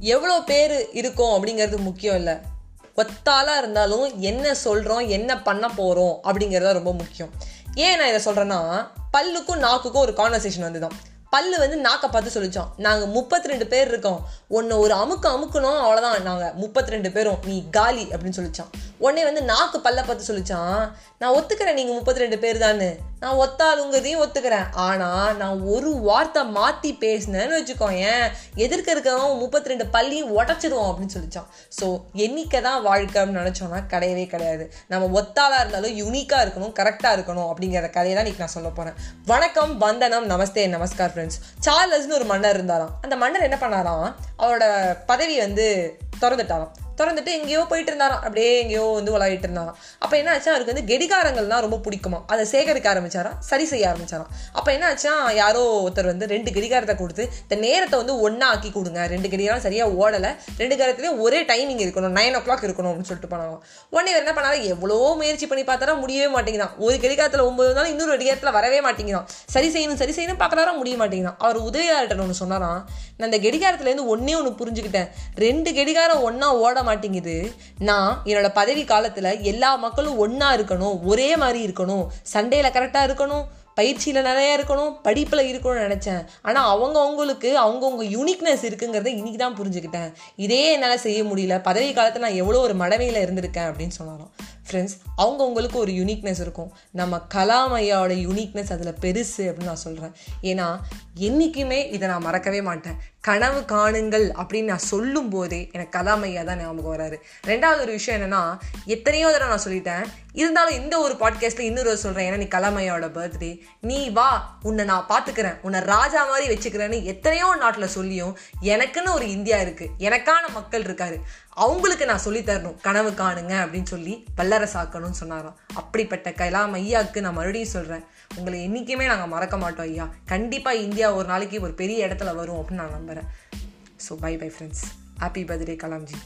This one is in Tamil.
எவ்வளோ பேர் இருக்கோம் அப்படிங்கிறது முக்கியம் இல்லை. ஒத்தாலாக இருந்தாலும் என்ன சொல்கிறோம் என்ன பண்ண போகிறோம் அப்படிங்கிறது ரொம்ப முக்கியம். ஏன் நான் இதை சொல்கிறேன்னா பல்லுக்கும் நாக்குக்கும் ஒரு கான்வர்சேஷன் வந்துதான். பல்லு வந்து நாக்கை பார்த்து சொல்லிச்சோம் நாங்கள் முப்பத்தி ரெண்டு பேர் இருக்கோம். ஒன்று ஒரு அமுக்கு அமுக்கணும் அவ்வளோதான் நாங்கள் முப்பத்தி ரெண்டு பேரும் நீ காலி அப்படின்னு சொல்லிச்சான். உடனே வந்து நாக்கு பல்ல பார்த்து சொல்லிச்சான். நான் ஒத்துக்கிறேன் நீங்கள் முப்பத்தி ரெண்டு பேர் தான் நான் ஒத்தாளுங்கிறதையும் ஒத்துக்கிறேன். ஆனால் நான் ஒரு வார்த்தை மாற்றி பேசினேன்னு வச்சுக்கோ ஏன் எதிர்க்க இருக்கவன் முப்பத்தி ரெண்டு பள்ளியும் உடச்சிடுவோம் அப்படின்னு சொல்லிச்சான். ஸோ எண்ணிக்கை தான் வாழ்க்கை அப்படின்னு நினச்சோன்னா கிடையவே கிடையாது. நம்ம ஒத்தாளாக இருந்தாலும் யூனிக்காக இருக்கணும் கரெக்டாக இருக்கணும் அப்படிங்கிற கதையை தான் இன்னைக்கு நான் சொல்ல போகிறேன் வணக்கம் வந்தனம் நமஸ்தே நமஸ்கார் ஃப்ரெண்ட்ஸ் சார்லஸ்னு ஒரு மன்னர் இருந்தாராம். அந்த மன்னர் என்ன பண்ணாராம்? அவரோட பதவி வந்து திறந்துட்டாராம். திறந்துட்டு எங்கேயோ போயிட்டு இருந்தாராம் அப்படியே எங்கேயோ வந்து உலாவிட்டு இருந்தாராம் அப்போ என்ன ஆச்சா அவருக்கு வந்து கெடிகாரங்கள்லாம் ரொம்ப பிடிக்குமா? அதை சேகரிக்க ஆரம்பிச்சாராம் சரி செய்ய ஆரம்பிச்சாராம். அப்போ என்ன ஆச்சா யாரோ ஒருத்தர் வந்து ரெண்டு கெடிகாரத்தை கொடுத்து இந்த நேரத்தை வந்து ஒன்றா ஆக்கி கொடுங்க. ரெண்டு கெடிகாரம் சரியாக ஓடலை. ரெண்டு காரத்துலேயும் ஒரே டைமிங் இருக்கணும். நைன் ஓ கிளாக் இருக்கணும் அப்படின்னு சொல்லிட்டு போனாங்க உடனே என்ன பண்ணாரு? எவ்வளோ முயற்சி பண்ணி பார்த்தாலும் முடியவே மாட்டேங்கிறான் ஒரு கெடிகாரத்தில் ஒம்பது நாள் இன்னொரு கெடிகாரத்தில் வரவே மாட்டேங்கிறான் சரி செய்யணும் சரி செய்யணும் பார்க்குறாரா? முடிய மாட்டேங்கிறான் அவர் உதவியாளர்கிட்ட ஒன்று சொன்னாராம் நான் இந்த கெடிகாரத்துலேருந்து ஒன்றே ஒன்று புரிஞ்சுக்கிட்டேன். ரெண்டு கெடிகாரம் ஒன்றா ஓட மாட்டேங்குது. நான் என்னோட பதவி காலத்தில் எல்லா மக்களும் ஒன்றா இருக்கணும் ஒரே மாதிரி இருக்கணும். சண்டேல கரெக்டாக இருக்கணும் பயிற்சியில் நிறையா இருக்கணும் படிப்பில் இருக்கணும்னு நினச்சேன். ஆனால் அவங்க அவங்களுக்கு அவங்கவுங்க யூனிக்னஸ் இருக்குங்கிறத இன்னைக்கு தான் புரிஞ்சுக்கிட்டேன். இதே என்னால் செய்ய முடியல. பதவி காலத்தில் நான் எவ்வளோ ஒரு மடமையில் இருந்திருக்கேன் அப்படின்னு சொன்னாலும். ஃப்ரெண்ட்ஸ் அவங்கவுங்களுக்கு ஒரு யூனிக்னஸ் இருக்கும். நம்ம கலாம் ஐயாவோட யூனிக்னஸ் அதில் பெருசு அப்படின்னு நான் சொல்கிறேன் ஏன்னா என்றைக்குமே இதை நான் மறக்கவே மாட்டேன். கனவு காணுங்கள் அப்படின்னு நான் சொல்லும் போதே எனக்கு கலாம் ஐயா தான் ஞாபகம் வராரு ரெண்டாவது ஒரு விஷயம் என்னென்னா எத்தனையோ தடவை நான் சொல்லிட்டேன் இருந்தாலும் இந்த ஒரு பாட்காஸ்ட்டில் இன்னொரு சொல்கிறேன் ஏன்னா நீ கலாமையோட பர்த்டே நீ வா உன்னை நான் பார்த்துக்கிறேன். உன்னை ராஜா மாதிரி வச்சுக்கிறேன்னு எத்தனையோ நாட்டில் சொல்லியும் எனக்குன்னு ஒரு இந்தியா இருக்குது எனக்கான மக்கள் இருக்காரு. அவங்களுக்கு நான் சொல்லி தரணும். கனவு காணுங்க அப்படின்னு சொல்லி வல்லரசாக்கணும்னு சொன்னாராம். அப்படிப்பட்ட கலாம் ஐயாவுக்கு நான் மறுபடியும் சொல்கிறேன் உங்களை என்றைக்குமே நாங்கள் மறக்க மாட்டோம் ஐயா. கண்டிப்பாக இந்தியா ஒரு நாளைக்கு ஒரு பெரிய இடத்துல வரும் அப்படின்னு நான் நம்புகிறேன் so bye bye friends happy birthday Kalamji.